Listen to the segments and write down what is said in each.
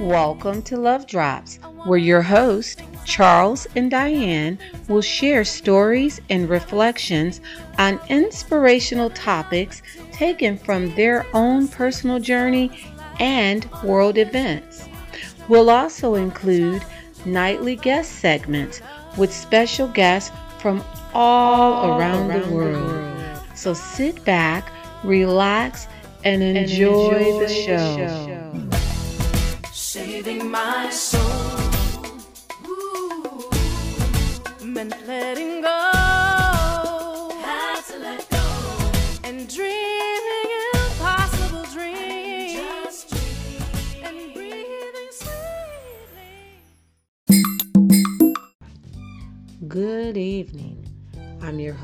Welcome to Love Drops, where your host, Charles and Diane, will share stories and reflections on inspirational topics taken from their own personal journey and world events. We'll also include nightly guest segments with special guests from all, around, the, world. So sit back, relax, and enjoy, the show. Saving my soul.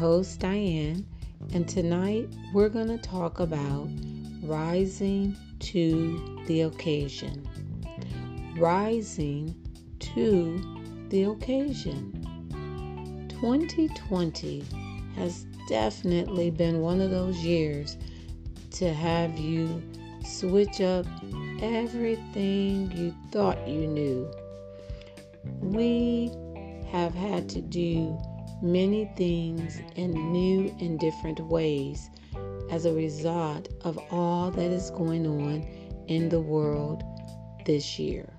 Host, Diane, and tonight we're going to talk about rising to the occasion. Rising to the occasion. 2020 has definitely been one of those years to have you switch up everything you thought you knew. We have had to do many things in new and different ways as a result of all that is going on in the world this year.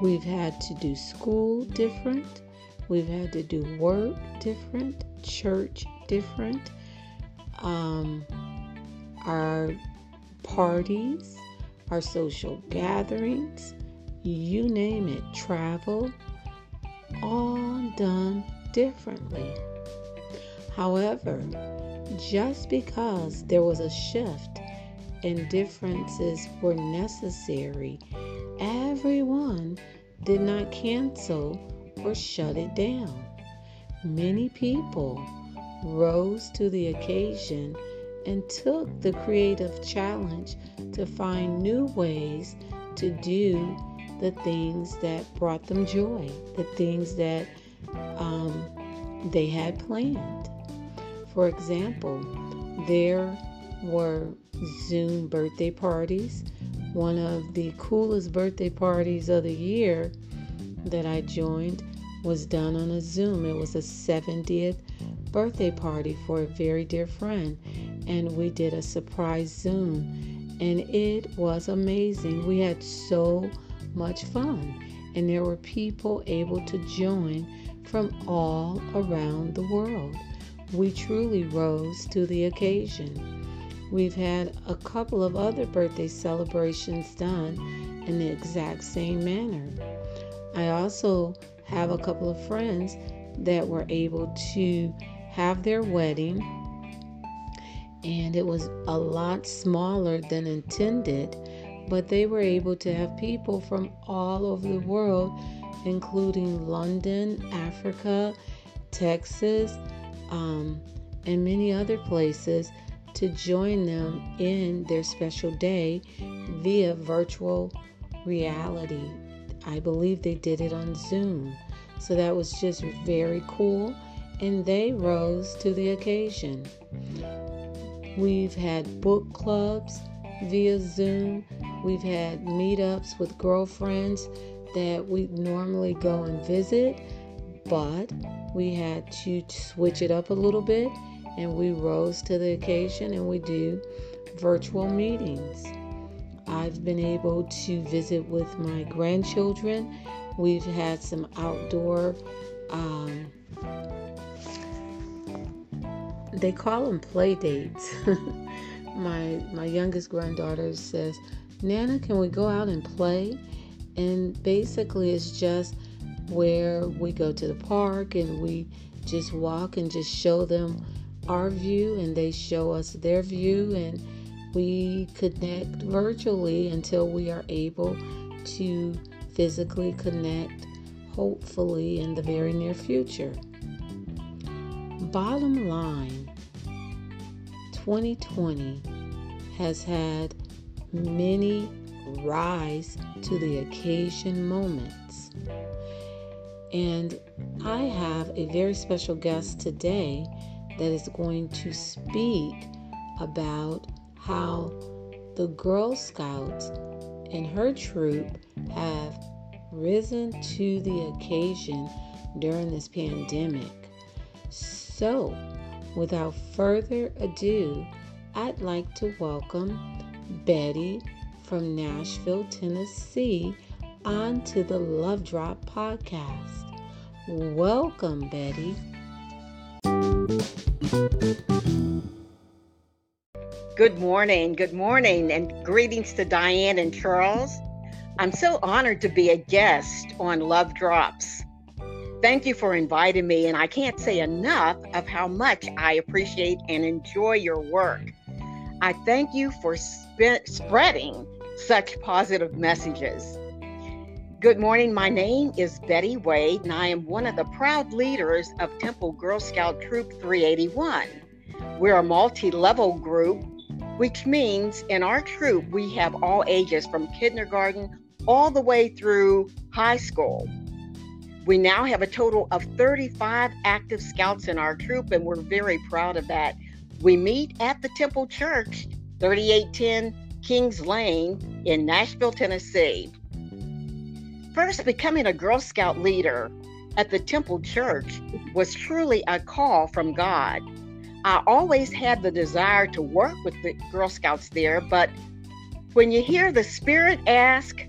We've had to do school different, we've had to do work different, church different, um, our parties, our social gatherings, you name it, travel all done differently. However, just because there was a shift and differences were necessary, everyone did not cancel or shut it down. Many people rose to the occasion and took the creative challenge to find new ways to do the things that brought them joy, the things that um, they had planned. For example, there were Zoom birthday parties. One of the coolest birthday parties of the year that I joined was done on a Zoom. It was a 70th birthday party for a very dear friend, and we did a surprise Zoom, and it was amazing. We had so much fun, and there were people able to join from all around the world. We truly rose to the occasion. We've had a couple of other birthday celebrations done in the exact same manner. I also have a couple of friends that were able to have their wedding, and it was a lot smaller than intended but they were able to have people from all over the world, including London, Africa, Texas, um, and many other places, to join them in their special day via virtual reality. I believe they did it on Zoom. So that was just very cool, and they rose to the occasion. We've had book clubs via Zoom. We've had meetups with girlfriends that we normally go and visit, but we had to switch it up a little bit and we rose to the occasion and we do virtual meetings. I've been able to visit with my grandchildren. We've had some outdoor, um, they call them play dates. my my youngest granddaughter says, "Nana, can we go out and play?" And basically, it's just where we go to the park and we just walk and just show them our view, and they show us their view, and we connect virtually until we are able to physically connect, hopefully, in the very near future. Bottom line 2020 has had many rise to the occasion moments. And I have a very special guest today that is going to speak about how the Girl Scouts and her troop have risen to the occasion during this pandemic. So, without further ado, I'd like to welcome Betty from Nashville, Tennessee, onto the Love Drop podcast. Welcome, Betty. Good morning, good morning, and greetings to Diane and Charles. I'm so honored to be a guest on Love Drops. Thank you for inviting me, and I can't say enough of how much I appreciate and enjoy your work. I thank you for sp- spreading such positive messages. Good morning. My name is Betty Wade, and I am one of the proud leaders of Temple Girl Scout Troop 381. We're a multi level group, which means in our troop we have all ages from kindergarten all the way through high school. We now have a total of 35 active scouts in our troop, and we're very proud of that. We meet at the Temple Church, 3810 Kings Lane in Nashville, Tennessee. First, becoming a Girl Scout leader at the Temple Church was truly a call from God. I always had the desire to work with the Girl Scouts there, but when you hear the Spirit ask,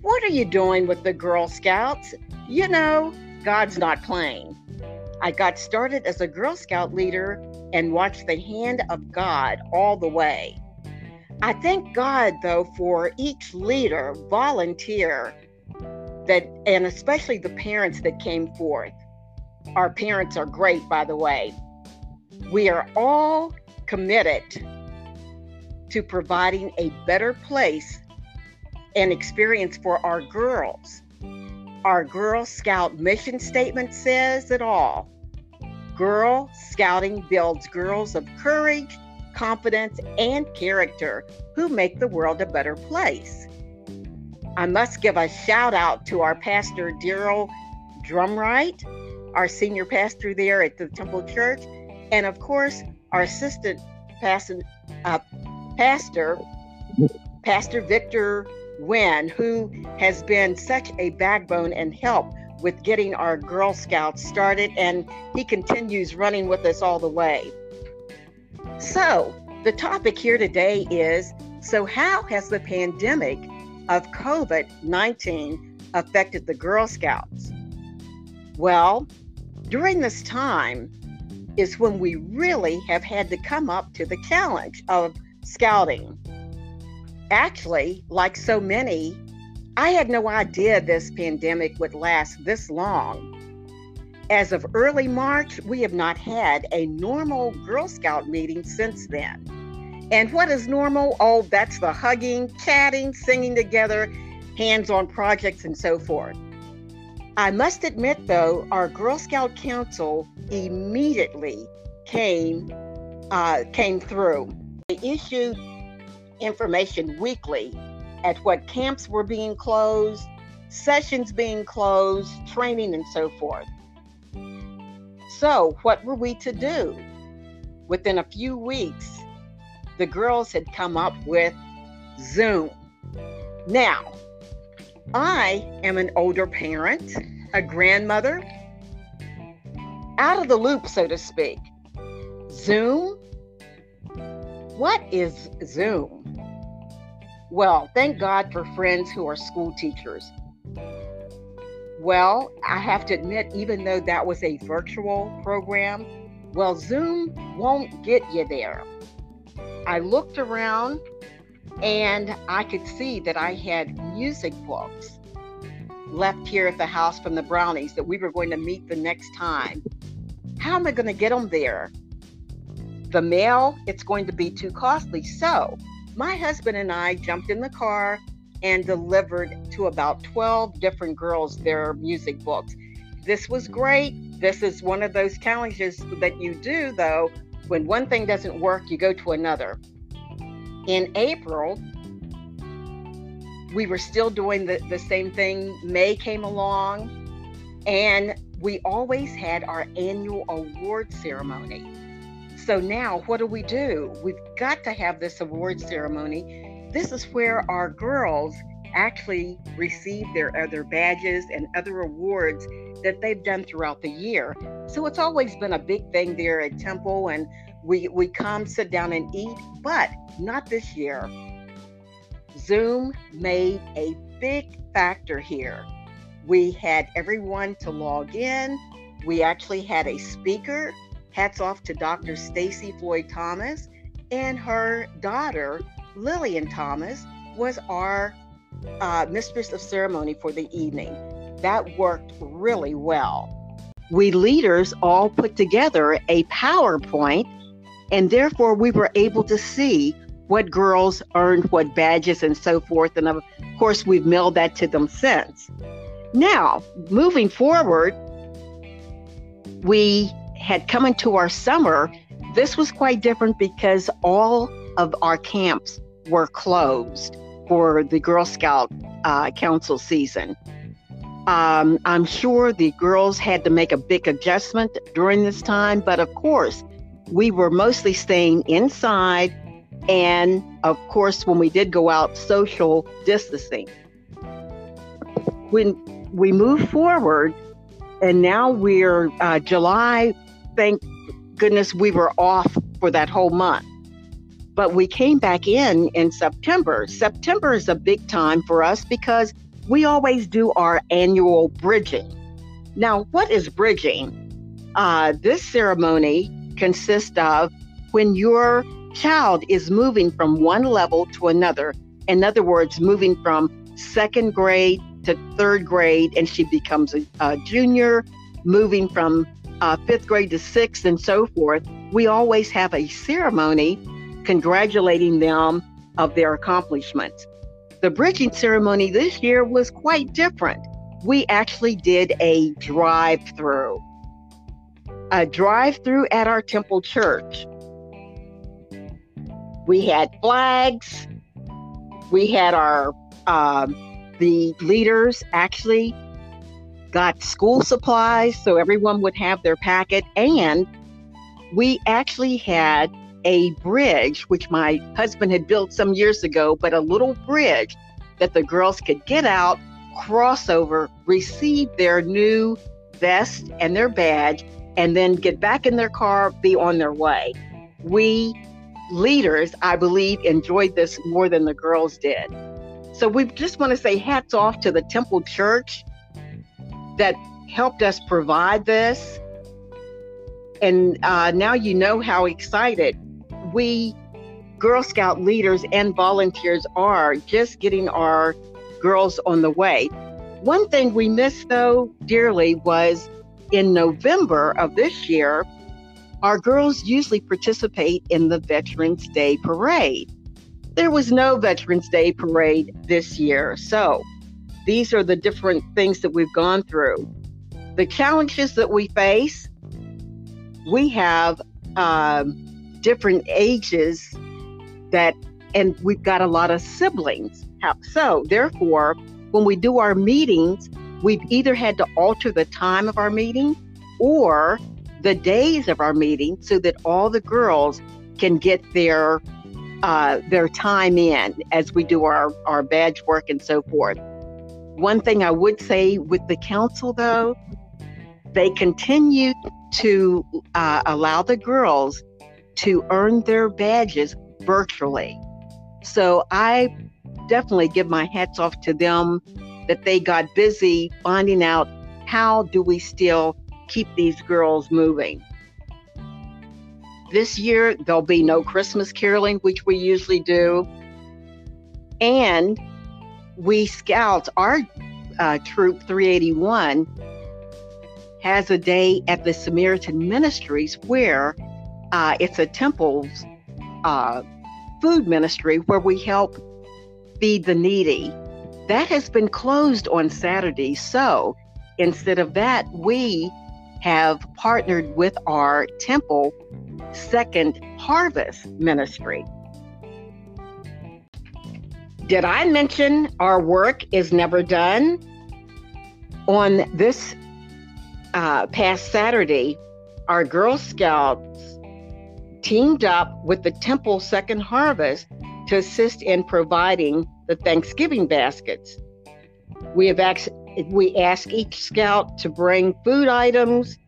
What are you doing with the Girl Scouts? You know, God's not playing. I got started as a Girl Scout leader and watched the hand of God all the way. I thank God, though, for each leader, volunteer, that and especially the parents that came forth. Our parents are great, by the way. We are all committed to providing a better place and experience for our girls. Our Girl Scout mission statement says it all. Girl Scouting builds girls of courage, confidence, and character who make the world a better place. I must give a shout out to our pastor, Daryl Drumright, our senior pastor there at the Temple Church, and of course, our assistant pastor, uh, pastor, Pastor Victor Wynn, who has been such a backbone and help with getting our Girl Scouts started, and he continues running with us all the way. So, the topic here today is so, how has the pandemic of COVID 19 affected the Girl Scouts? Well, during this time is when we really have had to come up to the challenge of scouting. Actually, like so many, I had no idea this pandemic would last this long. As of early March, we have not had a normal Girl Scout meeting since then. And what is normal? Oh, that's the hugging, chatting, singing together, hands on projects, and so forth. I must admit, though, our Girl Scout Council immediately came uh, came through. They issued information weekly at what camps were being closed, sessions being closed, training, and so forth. So, what were we to do? Within a few weeks, the girls had come up with Zoom. Now, I am an older parent, a grandmother, out of the loop, so to speak. Zoom? What is Zoom? Well, thank God for friends who are school teachers. Well, I have to admit, even though that was a virtual program, well, Zoom won't get you there. I looked around and I could see that I had music books left here at the house from the Brownies that we were going to meet the next time. How am I going to get them there? The mail, it's going to be too costly. So, my husband and I jumped in the car and delivered to about 12 different girls their music books. This was mm-hmm. great. This is one of those challenges that you do, though, when one thing doesn't work, you go to another. In April, we were still doing the, the same thing. May came along, and we always had our annual award ceremony. So now, what do we do? We've got to have this award ceremony. This is where our girls actually receive their other badges and other awards that they've done throughout the year. So it's always been a big thing there at Temple, and we we come sit down and eat, but not this year. Zoom made a big factor here. We had everyone to log in. We actually had a speaker. Hats off to Dr. Stacey Floyd Thomas and her daughter, Lillian Thomas, was our uh, mistress of ceremony for the evening. That worked really well. We leaders all put together a PowerPoint, and therefore we were able to see what girls earned, what badges, and so forth. And of course, we've mailed that to them since. Now, moving forward, we had come into our summer. This was quite different because all of our camps were closed for the Girl Scout uh, Council season. Um, I'm sure the girls had to make a big adjustment during this time, but of course, we were mostly staying inside and, of course, when we did go out, social distancing. When we move forward, and now we're uh, July, thank goodness we were off for that whole month but we came back in in September. September is a big time for us because we always do our annual bridging. Now, what is bridging? Uh, this ceremony consists of when your child is moving from one level to another. In other words, moving from second grade to third grade, and she becomes a, a junior, moving from uh, fifth grade to sixth, and so forth. We always have a ceremony congratulating them of their accomplishments. The bridging ceremony this year was quite different. We actually did a drive through, a drive through at our temple church. We had flags. We had our, um, the leaders actually got school supplies so everyone would have their packet. And we actually had a bridge, which my husband had built some years ago, but a little bridge that the girls could get out, cross over, receive their new vest and their badge, and then get back in their car, be on their way. We leaders, I believe, enjoyed this more than the girls did. So we just want to say hats off to the Temple Church that helped us provide this. And uh, now you know how excited we Girl Scout leaders and volunteers are just getting our girls on the way. One thing we missed, though, dearly was in November of this year, our girls usually participate in the Veterans Day Parade. There was no Veterans Day Parade this year. So these are the different things that we've gone through. The challenges that we face we have um, different ages that, and we've got a lot of siblings. So, therefore, when we do our meetings, we've either had to alter the time of our meeting or the days of our meeting so that all the girls can get their uh, their time in as we do our, our badge work and so forth. One thing I would say with the council, though, they continue to uh, allow the girls to earn their badges virtually. So I definitely give my hats off to them that they got busy finding out how do we still keep these girls moving. This year, there'll be no Christmas caroling, which we usually do. And we scouts, our uh, troop 381, has a day at the Samaritan Ministries where uh, it's a temple's uh, food ministry where we help feed the needy. That has been closed on Saturday. So instead of that, we have partnered with our temple second harvest ministry. Did I mention our work is never done? On this uh, past Saturday, our Girl Scouts teamed up with the Temple Second Harvest to assist in providing the Thanksgiving baskets. We have asked, we asked each scout to bring food items,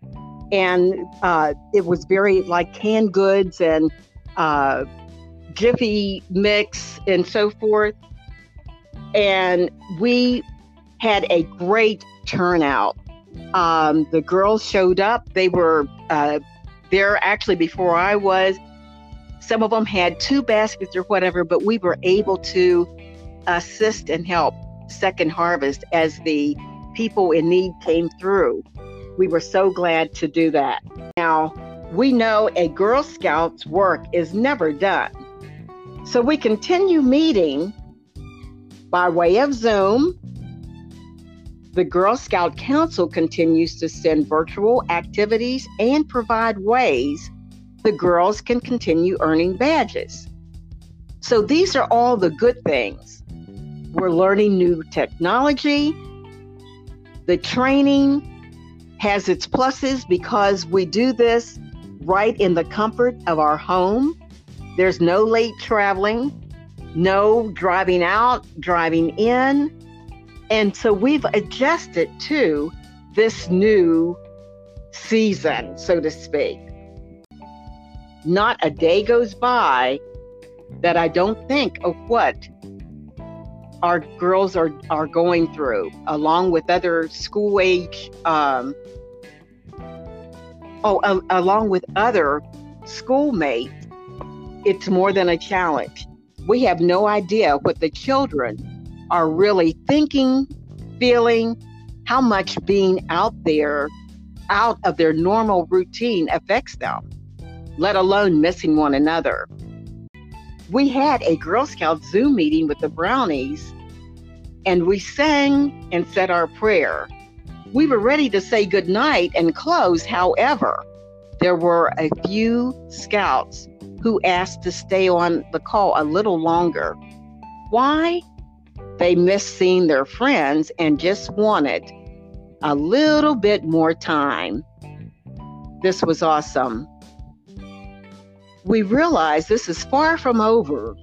and uh, it was very like canned goods and uh, Jiffy mix and so forth. And we had a great turnout. Um, the girls showed up. They were uh, there actually before I was. Some of them had two baskets or whatever, but we were able to assist and help Second Harvest as the people in need came through. We were so glad to do that. Now, we know a Girl Scout's work is never done. So we continue meeting by way of Zoom. The Girl Scout Council continues to send virtual activities and provide ways the girls can continue earning badges. So these are all the good things. We're learning new technology. The training has its pluses because we do this right in the comfort of our home. There's no late traveling, no driving out, driving in. And so we've adjusted to this new season, so to speak. Not a day goes by that I don't think of what our girls are, are going through, along with other school age, um, oh, a, along with other schoolmates. It's more than a challenge. We have no idea what the children are really thinking, feeling, how much being out there, out of their normal routine affects them let alone missing one another. We had a Girl Scout Zoom meeting with the Brownies, and we sang and said our prayer. We were ready to say goodnight and close. However, there were a few scouts who asked to stay on the call a little longer. Why? They missed seeing their friends and just wanted a little bit more time. This was awesome we realize this is far from over,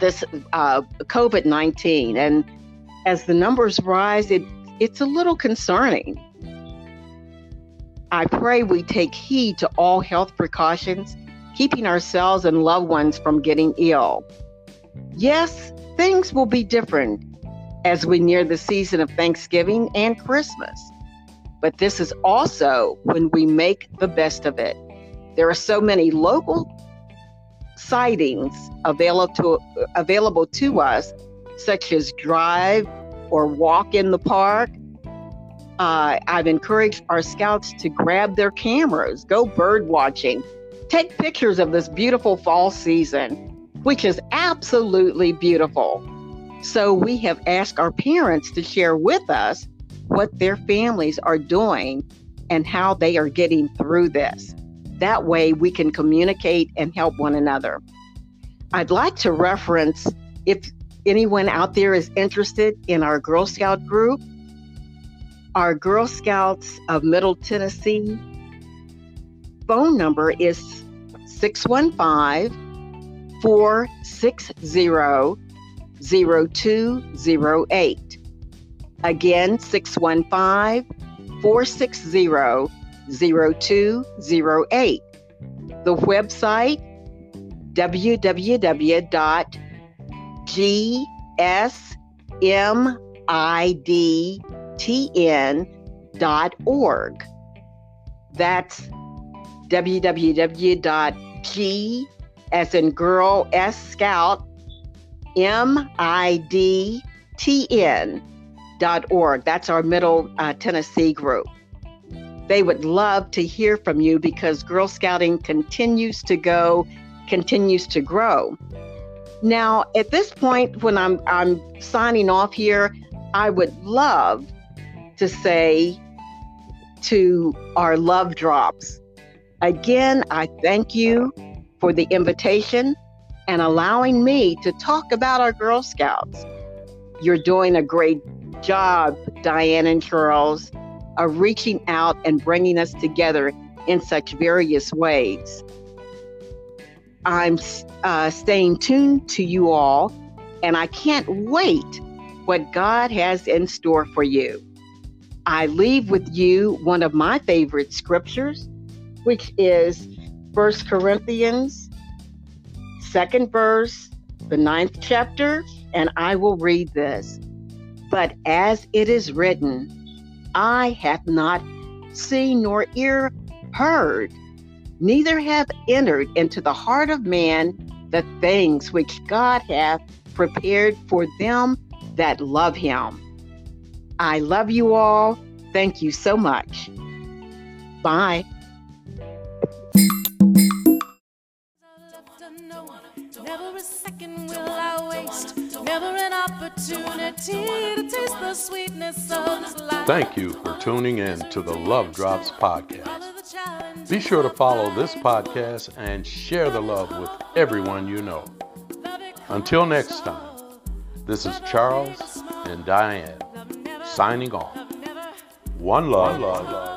this uh, COVID 19. And as the numbers rise, it, it's a little concerning. I pray we take heed to all health precautions, keeping ourselves and loved ones from getting ill. Yes, things will be different as we near the season of Thanksgiving and Christmas. But this is also when we make the best of it. There are so many local sightings available to, available to us, such as drive or walk in the park. Uh, I've encouraged our scouts to grab their cameras, go bird watching, take pictures of this beautiful fall season, which is absolutely beautiful. So we have asked our parents to share with us what their families are doing and how they are getting through this. That way we can communicate and help one another. I'd like to reference if anyone out there is interested in our Girl Scout group, our Girl Scouts of Middle Tennessee phone number is 615 460 0208. Again, 615 460 0208. The website www.gsmidtn.org. That's www.g as in girl s scout m i d t n dot org. That's our Middle uh, Tennessee group. They would love to hear from you because Girl Scouting continues to go, continues to grow. Now, at this point, when I'm, I'm signing off here, I would love to say to our love drops, again, I thank you for the invitation and allowing me to talk about our Girl Scouts. You're doing a great job, Diane and Charles of reaching out and bringing us together in such various ways. I'm uh, staying tuned to you all, and I can't wait what God has in store for you. I leave with you one of my favorite scriptures, which is First Corinthians, second verse, the ninth chapter, and I will read this. But as it is written, Eye have not seen nor ear heard, neither have entered into the heart of man the things which God hath prepared for them that love him. I love you all. Thank you so much. Bye. Never an opportunity to taste the sweetness of life. Thank you for tuning in to the Love Drops podcast. Follow the challenge. Be sure to follow this podcast and share the love with everyone you know. Until next time, this is Charles and Diane signing off. One love. One love. Love